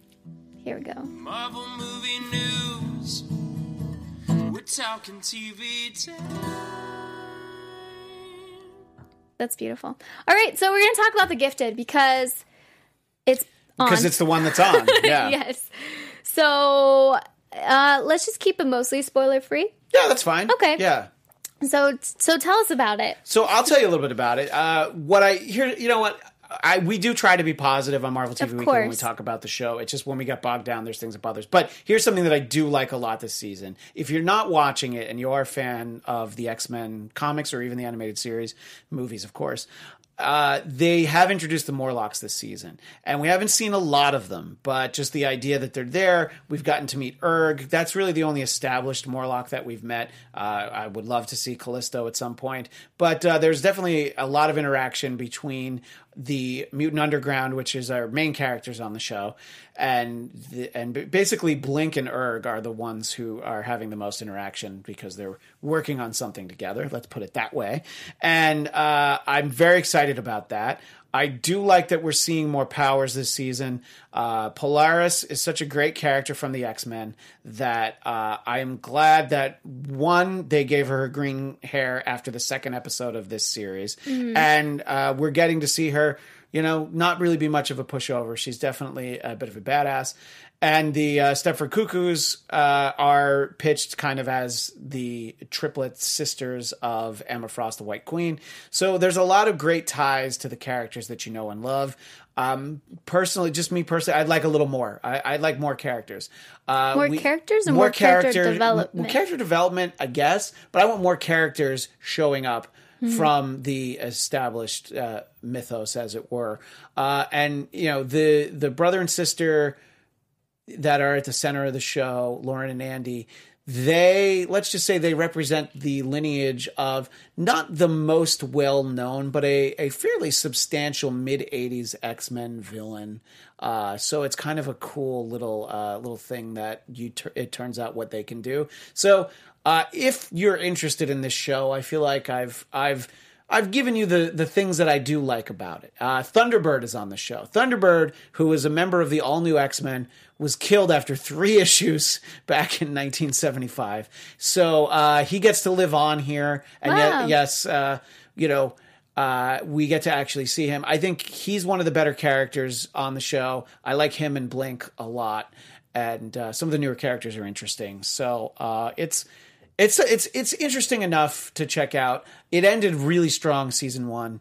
Here we go. Marvel movie news. We're talking TV time. That's beautiful. All right, so we're going to talk about The Gifted because it's on. Because it's the one that's on. Yeah. yes. So uh, let's just keep it mostly spoiler free. Yeah, that's fine. Okay. Yeah. So so tell us about it. So I'll tell you a little bit about it. Uh, what I here, you know what. I, we do try to be positive on Marvel TV Weekly when we talk about the show. It's just when we get bogged down, there's things that bother us. But here's something that I do like a lot this season. If you're not watching it and you are a fan of the X Men comics or even the animated series, movies, of course, uh, they have introduced the Morlocks this season, and we haven't seen a lot of them. But just the idea that they're there, we've gotten to meet Erg. That's really the only established Morlock that we've met. Uh, I would love to see Callisto at some point, but uh, there's definitely a lot of interaction between the Mutant Underground, which is our main characters on the show, and the, and basically Blink and Erg are the ones who are having the most interaction because they're working on something together. Let's put it that way. And uh, I'm very excited about that. I do like that we're seeing more powers this season. Uh, Polaris is such a great character from the X Men that uh, I am glad that one they gave her green hair after the second episode of this series, and uh, we're getting to see her. You know, not really be much of a pushover. She's definitely a bit of a badass. And the uh, Stepford Cuckoos uh, are pitched kind of as the triplet sisters of Emma Frost, the White Queen. So there's a lot of great ties to the characters that you know and love. Um, personally, just me personally, I'd like a little more. I, I'd like more characters. Uh, More characters or more character character- development? More character development, I guess, but I want more characters showing up Mm-hmm. from the established uh, mythos, as it were. Uh, and you know, the the brother and sister that are at the center of the show, Lauren and Andy, they let's just say they represent the lineage of not the most well known, but a, a fairly substantial mid '80s X Men villain. Uh, so it's kind of a cool little uh, little thing that you tur it turns out what they can do. So uh, if you're interested in this show, I feel like I've I've I've given you the the things that I do like about it. Uh, Thunderbird is on the show. Thunderbird, who is a member of the all new X Men, was killed after three issues back in 1975. So uh, he gets to live on here, and Wow. yet, yes, uh, you know. Uh, we get to actually see him. I think he's one of the better characters on the show. I like him and Blink a lot, and uh, some of the newer characters are interesting. So uh, it's it's it's it's interesting enough to check out. It ended really strong season one.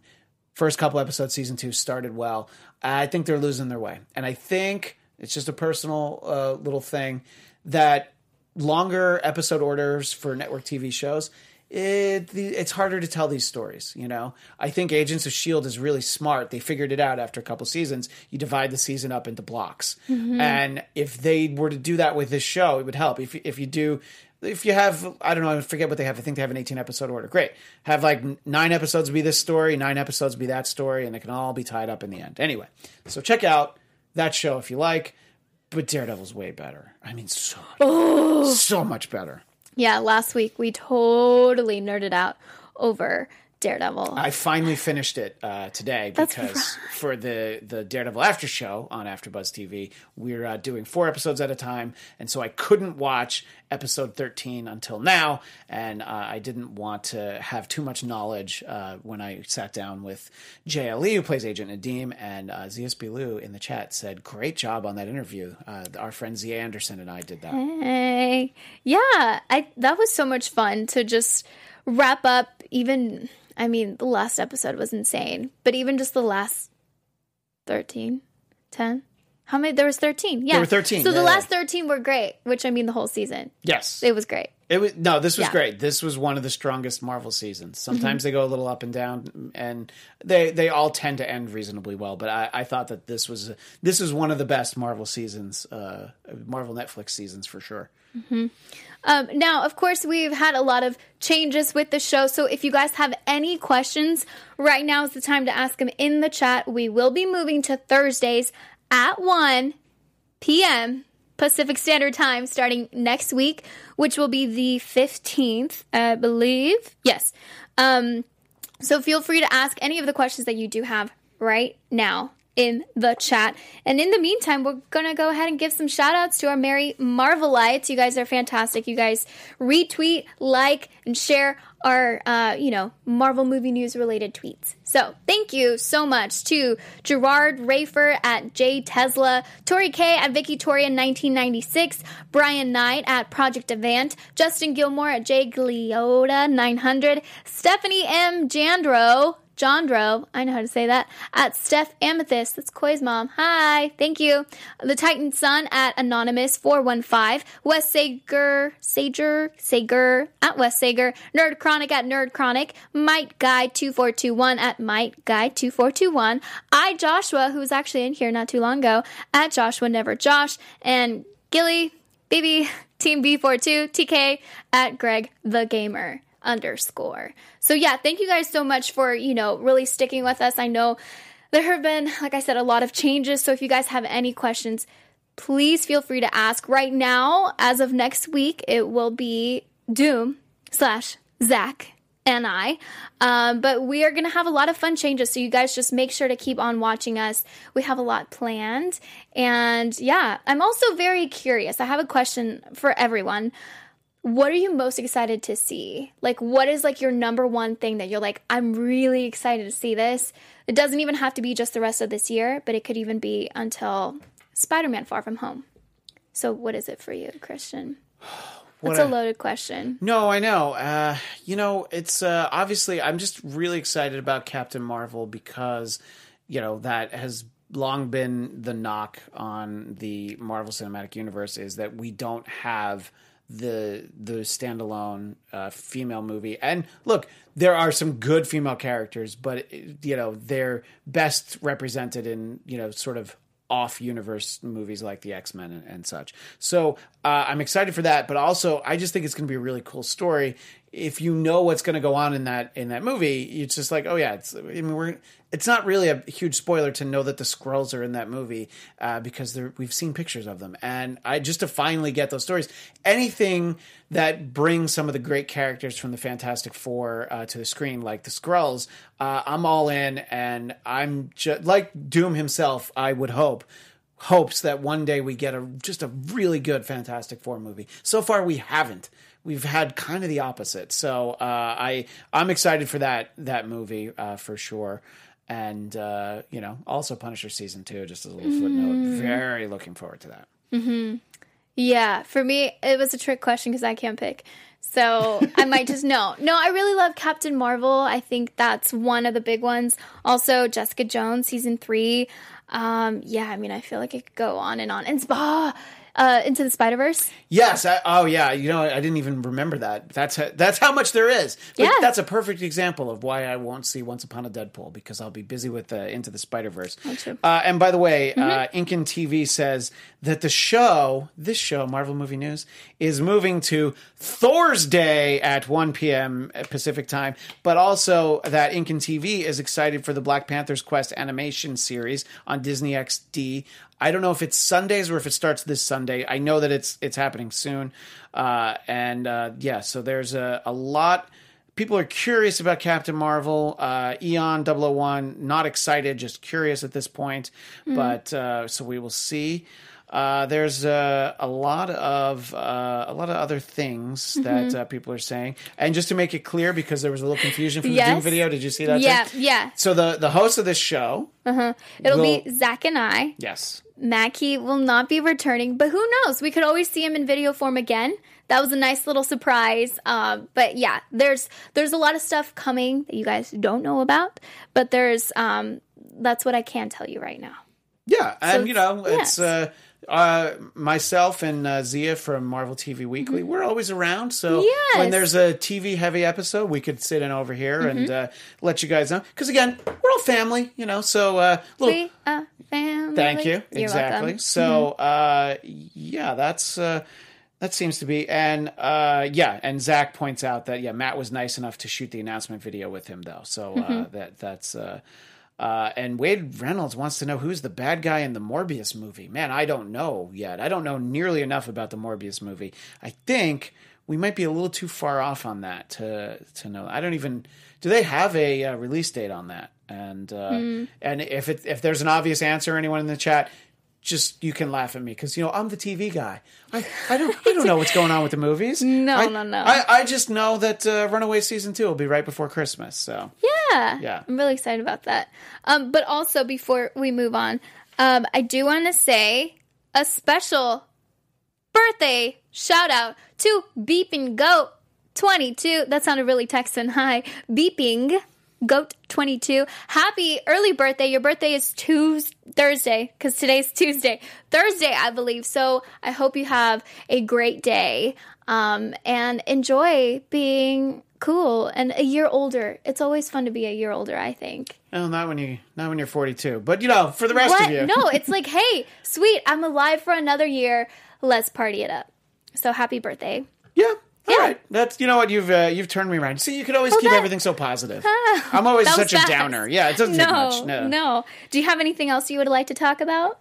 First couple episodes, season two started well. I think they're losing their way, and I think it's just a personal uh, little thing that longer episode orders for network TV shows. It, the, it's harder to tell these stories, you know. I think Agents of Shield is really smart. They figured it out after a couple seasons. You divide the season up into blocks, and if they were to do that with this show, it would help. If if you do if you have i don't know i forget what they have i think they have an 18 episode order great have like nine episodes be this story nine episodes be that story and it can all be tied up in the end anyway so check out that show if you like but daredevil's way better. I mean so much, so much better. Yeah, last week we totally nerded out over Daredevil. I finally finished it uh, today That's because right. for the the Daredevil After Show on AfterBuzz TV, we're uh, doing four episodes at a time, and so I couldn't watch episode thirteen until now, and uh, I didn't want to have too much knowledge uh, when I sat down with Ali, who plays Agent Nadeem, and uh, ZSB Lou in the chat said, "Great job on that interview." Uh, our friend Zia Anderson and I did that. Hey, yeah, I that was so much fun to just wrap up. Even, I mean, the last episode was insane, but even just the last 13, 10? How many? There was thirteen. Yeah, There were 13, So the yeah, last thirteen were great, which I mean the whole season. Yes, It was great. It was no, this was Yeah. great. This was one of the strongest Marvel seasons. Mm-hmm. Sometimes they go a little up and down, and they they all tend to end reasonably well. But I, I thought that this was this is one of the best Marvel seasons, uh, Marvel Netflix seasons for sure. Um, now, of course, we've had a lot of changes with the show. So if you guys have any questions, right now is the time to ask them in the chat. We will be moving to Thursdays at 1 p.m. Pacific Standard Time starting next week, which will be the 15th, I believe. Yes. Um, so feel free to ask any of the questions that you do have right now in the chat. And in the meantime, we're going to go ahead and give some shout outs to our merry Marvelites. You guys are fantastic. You guys retweet, like, and share our, uh, you know, Marvel movie news related tweets. So thank you so much to Gerard Rafer at J Tesla, Tori K at Vicky Toria 1996, Brian Knight at Project Avant, Justin Gilmore at J Gliota 900, Stephanie M Jandro. Jandro, I know how to say that, at Steph Amethyst. That's Koi's mom. Hi, thank you. The Titan Sun at Anonymous415. Wes Sager, Sager, Sager at Wes Sager. Nerd Chronic at Nerd Chronic. Mike Guy 2421 at Mike Guy 2421. I Joshua, who was actually in here not too long ago, at Joshua Never Josh. And Gilly, Baby, Team B42, TK at Greg the Gamer underscore. So yeah, thank you guys so much for, you know, really sticking with us. I know there have been, like I said, a lot of changes. So if you guys have any questions, please feel free to ask. Right now, as of next week, it will be Doom slash Zach and I. Um, but we are going to have a lot of fun changes. So you guys just make sure to keep on watching us. We have a lot planned. And yeah, I'm also very curious. I have a question for everyone what are you most excited to see? Like, what is like your number one thing that you're like, I'm really excited to see this? It doesn't even have to be just the rest of this year, but it could even be until Spider Man Far From Home. So, what is it for you, Christian? That's a a- loaded question. No, I know. Uh, you know, it's uh, obviously I'm just really excited about Captain Marvel because you know that has long been the knock on the Marvel Cinematic Universe is that we don't have the the standalone uh, female movie. And look, there are some good female characters, but you know they're best represented in you know sort of off universe movies like the X Men and, and such. So uh, I'm excited for that, but also I just think it's going to be a really cool story. If you know what's going to go on in that in that movie, it's just like, oh yeah, it's. I mean, we're. It's not really a huge spoiler to know that the Skrulls are in that movie uh, because we've seen pictures of them, and I just to finally get those stories. Anything that brings some of the great characters from the Fantastic Four uh, to the screen, like the Skrulls, uh, I'm all in, and I'm just like Doom himself. I would hope hopes that one day we get a just a really good Fantastic Four movie. So far, we haven't. We've had kind of the opposite. So uh, I I'm excited for that that movie uh, for sure. And uh, you know, also Punisher season two. Just as a little footnote. Very looking forward to that. Yeah, for me, it was a trick question because I can't pick. So I might just know. No, I really love Captain Marvel. I think that's one of the big ones. Also, Jessica Jones season three. Um, yeah, I mean, I feel like it could go on and on. And spa, uh, into the Spider Verse. Yes. I, oh, yeah. You know, I didn't even remember that. That's how, that's how much there is. But Yeah. That's a perfect example of why I won't see Once Upon a Deadpool because I'll be busy with uh, Into the Spider Verse. Uh, and by the way, uh, Incan TV says that the show, this show, Marvel Movie News, is moving to Thor's Day at 1 p.m. Pacific time, but also that Incan TV is excited for the Black Panther's Quest animation series on Disney XD. I don't know if it's Sundays or if it starts this Sunday. I know that it's it's happening soon, uh, and uh, yeah, so there's a, a lot people are curious about Captain Marvel. Uh, Eon 001, not excited, just curious at this point. But uh, so we will see. Uh, there's uh, a lot of uh, a lot of other things that uh, people are saying, and just to make it clear, because there was a little confusion from the Doom video. Did you see that? Yeah, Tim? yeah. So the the host of this show, It'll Will- be Zach and I. yes, Mackie will not be returning, but who knows? We could always see him in video form again. That was a nice little surprise. Um, but yeah, there's there's a lot of stuff coming that you guys don't know about. But there's um, that's what I can tell you right now. Yeah, and you know, it's- it's uh, uh, myself and uh, Zia from Marvel TV Weekly. Mm-hmm. We're always around, so Yes. when there's a TV heavy episode, we could sit in over here Mm-hmm. and uh, let you guys know. Because again, we're all family, you know. So uh, little We are family. thank you, You're exactly. welcome. Mm-hmm. So uh, yeah, that's. Uh, that seems to be, and uh, yeah, and Zach points out that yeah, Matt was nice enough to shoot the announcement video with him though, so uh, Mm-hmm. that that's uh, uh, and Wade Reynolds wants to know who's the bad guy in the Morbius movie. Man, I don't know yet. I don't know nearly enough about the Morbius movie. I think we might be a little too far off on that to to know. I don't even. Do they have a uh, release date on that? And uh, Hmm. and if it, if there's an obvious answer, anyone in the chat. Just you can laugh at me because you know I'm the TV guy. I, I don't I don't know what's going on with the movies. No, I, no, no. I, I just know that uh, Runaway season two will be right before Christmas. So Yeah. Yeah. I'm really excited about that. Um, but also before we move on, um, I do want to say a special birthday shout out to Beeping Goat 22. That sounded really Texan. Hi. Beeping Goat 22. Happy early birthday. Your birthday is Tuesday, Thursday, because today's Tuesday. Thursday, I believe. So I hope you have a great day um, and enjoy being cool and a year older. It's always fun to be a year older, I think. well, not when you not when you're 42, but you know for the rest What? of you. No, it's like, hey, sweet, I'm alive for another year. Let's party it up. So happy birthday. Yeah. All Yeah. right. That's you know what you've uh, you've turned me around. See, you could always keep that- everything so positive. I'm always such a fast. downer. Yeah, it doesn't no, take much. No. no. Do you have anything else you would like to talk about?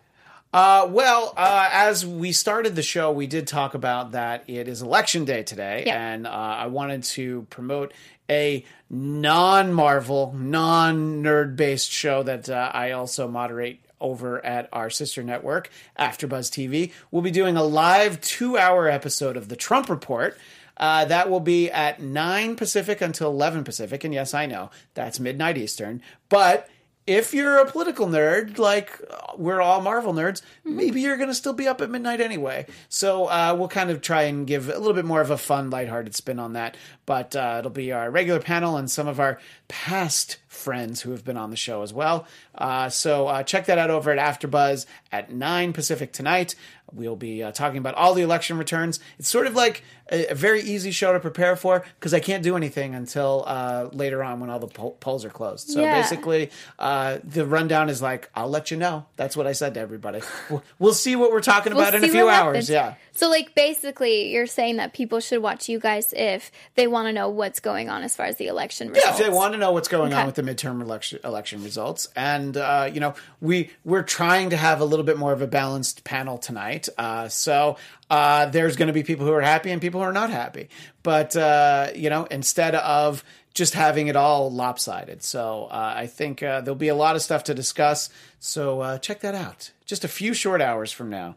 Uh, well, uh, as we started the show, we did talk about that it is election day today, Yeah. and uh, I wanted to promote a non-Marvel, non-nerd based show that uh, I also moderate over at our sister network, AfterBuzz TV. We'll be doing a live two-hour episode of the Trump Report. Uh, that will be at 9 Pacific until 11 Pacific. And yes, I know that's midnight Eastern. But if you're a political nerd, like we're all Marvel nerds, maybe you're going to still be up at midnight anyway. So uh, we'll kind of try and give a little bit more of a fun, lighthearted spin on that. But uh, it'll be our regular panel and some of our past friends who have been on the show as well. Uh, so uh, check that out over at AfterBuzz at 9 Pacific tonight. We'll be uh, talking about all the election returns. It's sort of like a, a very easy show to prepare for because I can't do anything until uh, later on when all the poll- polls are closed. So Yeah. basically, uh, the rundown is like, I'll let you know. That's what I said to everybody. We'll, we'll see what we're talking We'll about in a few hours. happens. Yeah. So, like, basically, you're saying that people should watch you guys if they want to know what's going on as far as the election results. Yeah, if they want to know what's going on with the midterm election election results, and uh, you know, we we're trying to have a little bit more of a balanced panel tonight. Uh, so uh, there's going to be people who are happy and people who are not happy, but uh, you know, instead of just having it all lopsided. So uh, I think uh, there'll be a lot of stuff to discuss. So check that out. Just a few short hours from now.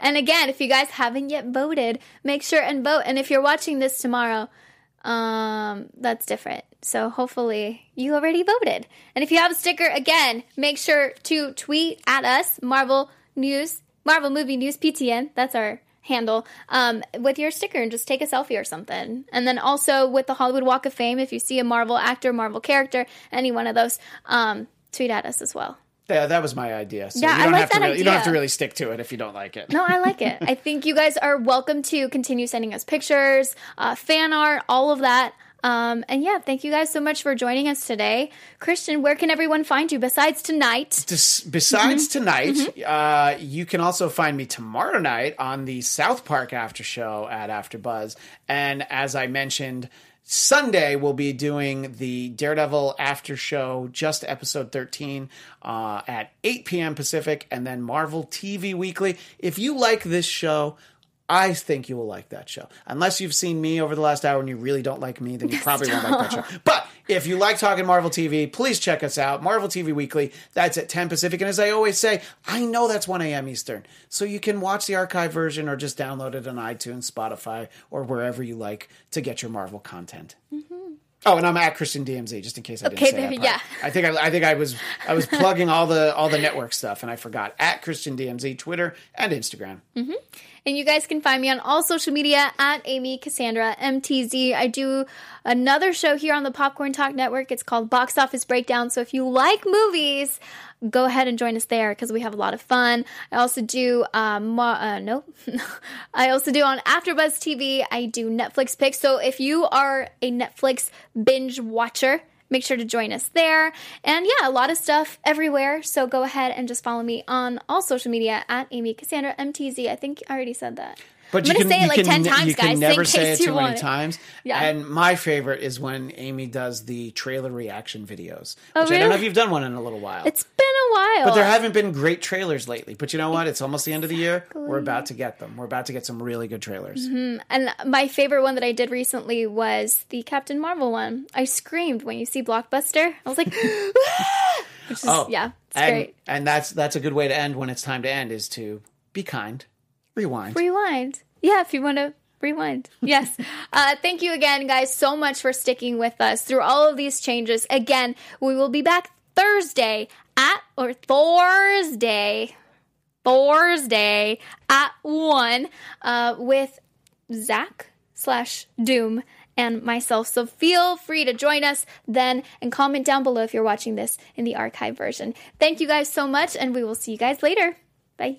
And again, if you guys haven't yet voted, make sure and vote. And if you're watching this tomorrow, um, that's different. So hopefully you already voted. And if you have a sticker, again, make sure to tweet at us, Marvel News, Marvel Movie News PTN. That's our handle um, with your sticker and just take a selfie or something. And then also with the Hollywood Walk of Fame, if you see a Marvel actor, Marvel character, any one of those, um, tweet at us as well. Yeah, that was my idea. So Yeah, you I don't like have to really, you don't have to really stick to it if you don't like it. No, I like it. I think you guys are welcome to continue sending us pictures, uh, fan art, all of that. Um, and yeah, thank you guys so much for joining us today. Christian, where can everyone find you besides tonight? Des- besides Mm-hmm. tonight, uh, you can also find me tomorrow night on the South Park after show at AfterBuzz. And as I mentioned, Sunday we'll be doing the Daredevil after show, just episode 13, uh, at 8 p.m. Pacific, and then Marvel TV Weekly. If you like this show, I think you will like that show. Unless you've seen me over the last hour and you really don't like me, then you probably won't like that show. But if you like talking Marvel TV, please check us out. Marvel TV Weekly. That's at 10 Pacific. And as I always say, I know that's 1 a.m. Eastern. So you can watch the archive version or just download it on iTunes, Spotify, or wherever you like to get your Marvel content. Mm-hmm. Oh, and I'm at Christian DMZ, just in case I didn't say there- that. part. yeah. I think I, I think I was I was plugging all the all the network stuff, and I forgot at Christian DMZ, Twitter and Instagram. Mm-hmm. And you guys can find me on all social media at Amy Cassandra MTZ. I do another show here on the Popcorn Talk Network. It's called Box Office Breakdown. So if you like movies, go ahead and join us there because we have a lot of fun. I also do, um, uh, no, I also do on AfterBuzz TV. I do Netflix picks. So if you are a Netflix binge watcher, make sure to join us there. And yeah, a lot of stuff everywhere. So go ahead and just follow me on all social media at Amy Cassandra MTZ. I think I already said that. But I'm you gonna can, say it like 10 ne- times, you can guys, in never say it too many it. times. Yeah. And my favorite is when Amy does the trailer reaction videos. Oh, which I don't know if you've done one in a little while. It's been a while. but there haven't been great trailers lately. But you know what? It's almost the end of the year. We're about to get them. We're about to get some really good trailers. Mm-hmm. And my favorite one that I did recently was the Captain Marvel one. I screamed when you see Blockbuster. I was like, ah! which is, oh, yeah, it's Oh, and, great. And that's that's a good way to end when it's time to end is to be kind, rewind. Rewind. Yeah, if you want to rewind. Yes. uh, thank you again, guys, so much for sticking with us through all of these changes. Again, we will be back Thursday at, or Thursday, Thursday at 1 uh, with Zach slash Doom and myself. So feel free to join us then and comment down below if you're watching this in the archive version. Thank you guys so much, and we will see you guys later. Bye.